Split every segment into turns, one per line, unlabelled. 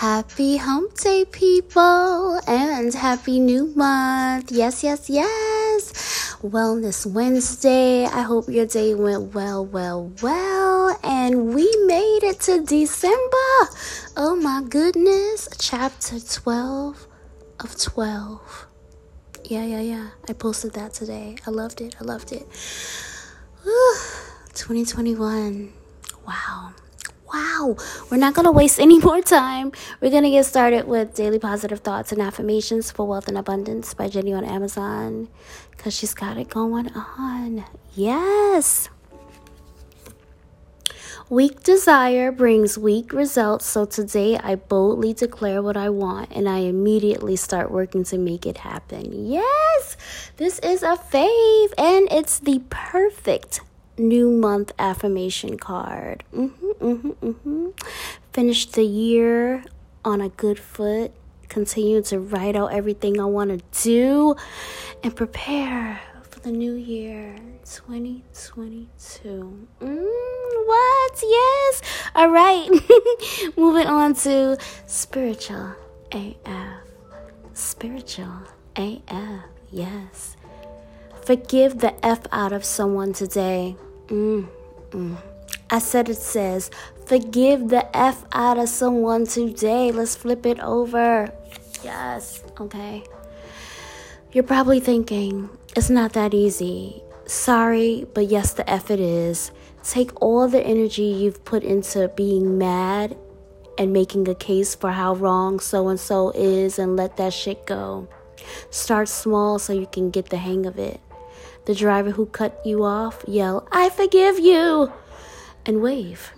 Happy Hump Day, people, and happy new month. Yes, yes, yes. Wellness Wednesday. I hope your day went well, well, well. And we made it to December. Oh my goodness. Chapter 12 of 12. Yeah, yeah, yeah. I posted that today. I loved it. I loved it. Whew. 2021. Wow. Wow, we're not going to waste any more time. We're going to get started with Daily Positive Thoughts and Affirmations for Wealth and Abundance by Jenny on Amazon because she's got it going on. Yes. Weak desire brings weak results, so today I boldly declare what I want and I immediately start working to make it happen. Yes, this is a fave and it's the perfect new month affirmation card. Mm-hmm, mm-hmm, mm-hmm. Finish the year on a good foot. Continue to write out everything I want to do and prepare for the new year 2022. Mm, what? Yes. All right. Moving on to spiritual AF. Spiritual AF. Yes. Forgive the F out of someone today. Mm, mm. I said it says, forgive the F out of someone today. Let's flip it over. Yes, okay. You're probably thinking, it's not that easy. Sorry, but yes, the F it is. Take all the energy you've put into being mad and making a case for how wrong so and so is and let that shit go. Start small so you can get the hang of it. The driver who cut you off, yell, I forgive you, and wave.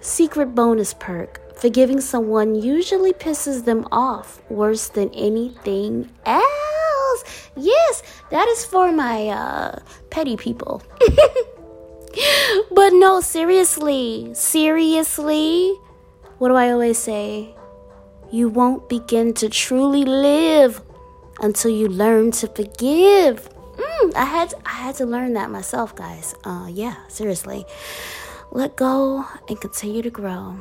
Secret bonus perk forgiving someone usually pisses them off worse than anything else. Yes, that is for my uh, petty people. but no, seriously, seriously, what do I always say? You won't begin to truly live until you learn to forgive. I had to, I had to learn that myself, guys. Uh, yeah, seriously. Let go and continue to grow.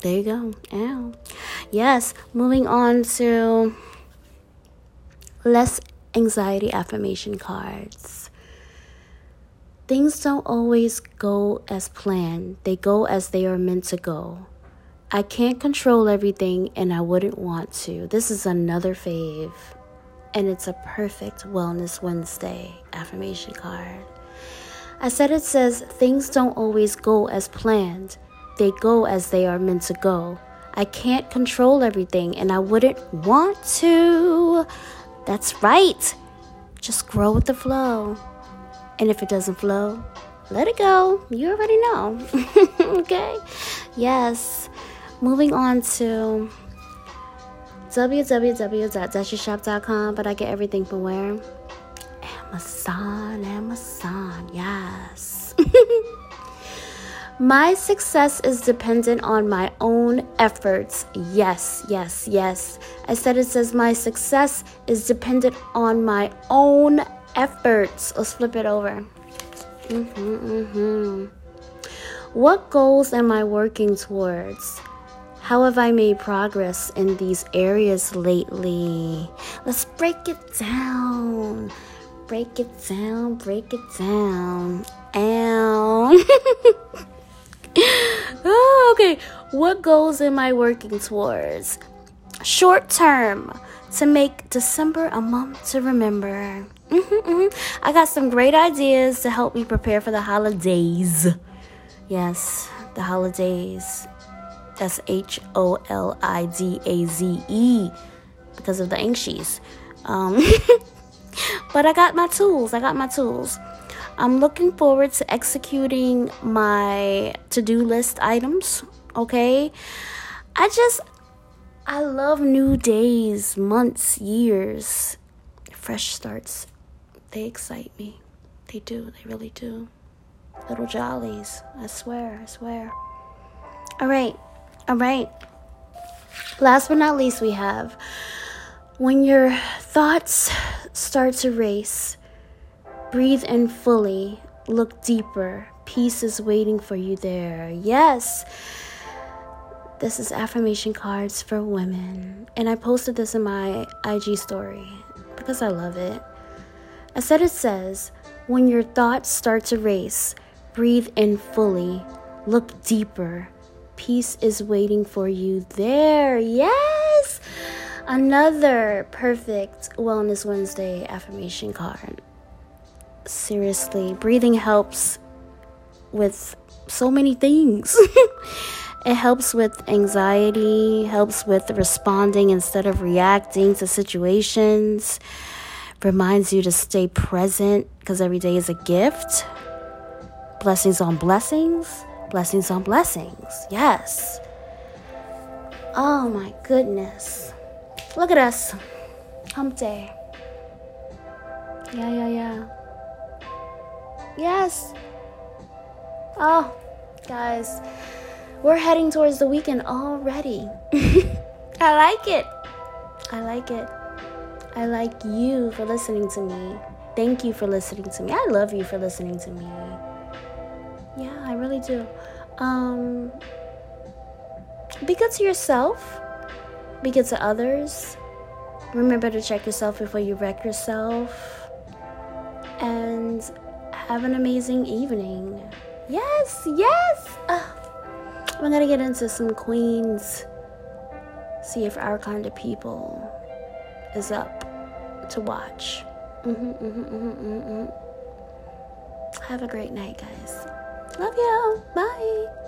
There you go. Ow. Yes, moving on to less anxiety affirmation cards. Things don't always go as planned. They go as they are meant to go. I can't control everything and I wouldn't want to. This is another fave and it's a perfect Wellness Wednesday affirmation card. I said it says things don't always go as planned, they go as they are meant to go. I can't control everything and I wouldn't want to. That's right. Just grow with the flow. And if it doesn't flow, let it go. You already know. okay? Yes. Moving on to www.duchyshop.com, but I get everything from where? Amazon, Amazon, yes. my success is dependent on my own efforts. Yes, yes, yes. I said it says my success is dependent on my own efforts. Let's flip it over. Mm-hmm, mm-hmm. What goals am I working towards? How have I made progress in these areas lately? Let's break it down. Break it down, break it down. Ow. oh, okay. What goals am I working towards? Short term, to make December a month to remember. Mm-hmm, mm-hmm. I got some great ideas to help me prepare for the holidays. Yes, the holidays. That's H O L I D A Z E because of the anxious. Um, but I got my tools. I got my tools. I'm looking forward to executing my to do list items. Okay. I just, I love new days, months, years, fresh starts. They excite me. They do. They really do. Little jollies. I swear. I swear. All right. All right. Last but not least, we have when your thoughts start to race, breathe in fully, look deeper. Peace is waiting for you there. Yes. This is affirmation cards for women. And I posted this in my IG story because I love it. I said it says, when your thoughts start to race, breathe in fully, look deeper. Peace is waiting for you there. Yes! Another perfect Wellness Wednesday affirmation card. Seriously, breathing helps with so many things. it helps with anxiety, helps with responding instead of reacting to situations, reminds you to stay present because every day is a gift. Blessings on blessings, blessings on blessings. Yes. Oh my goodness. Look at us. Hump day. Yeah, yeah, yeah. Yes. Oh, guys, we're heading towards the weekend already. I like it. I like it. I like you for listening to me. Thank you for listening to me. I love you for listening to me. Really do. Um, be good to yourself be good to others. Remember to check yourself before you wreck yourself. And have an amazing evening. Yes, yes. Uh, we're gonna get into some queens. See if our kind of people is up to watch. Mm-hmm, mm-hmm, mm-hmm, mm-hmm. have a great night, guys. Love you. Bye.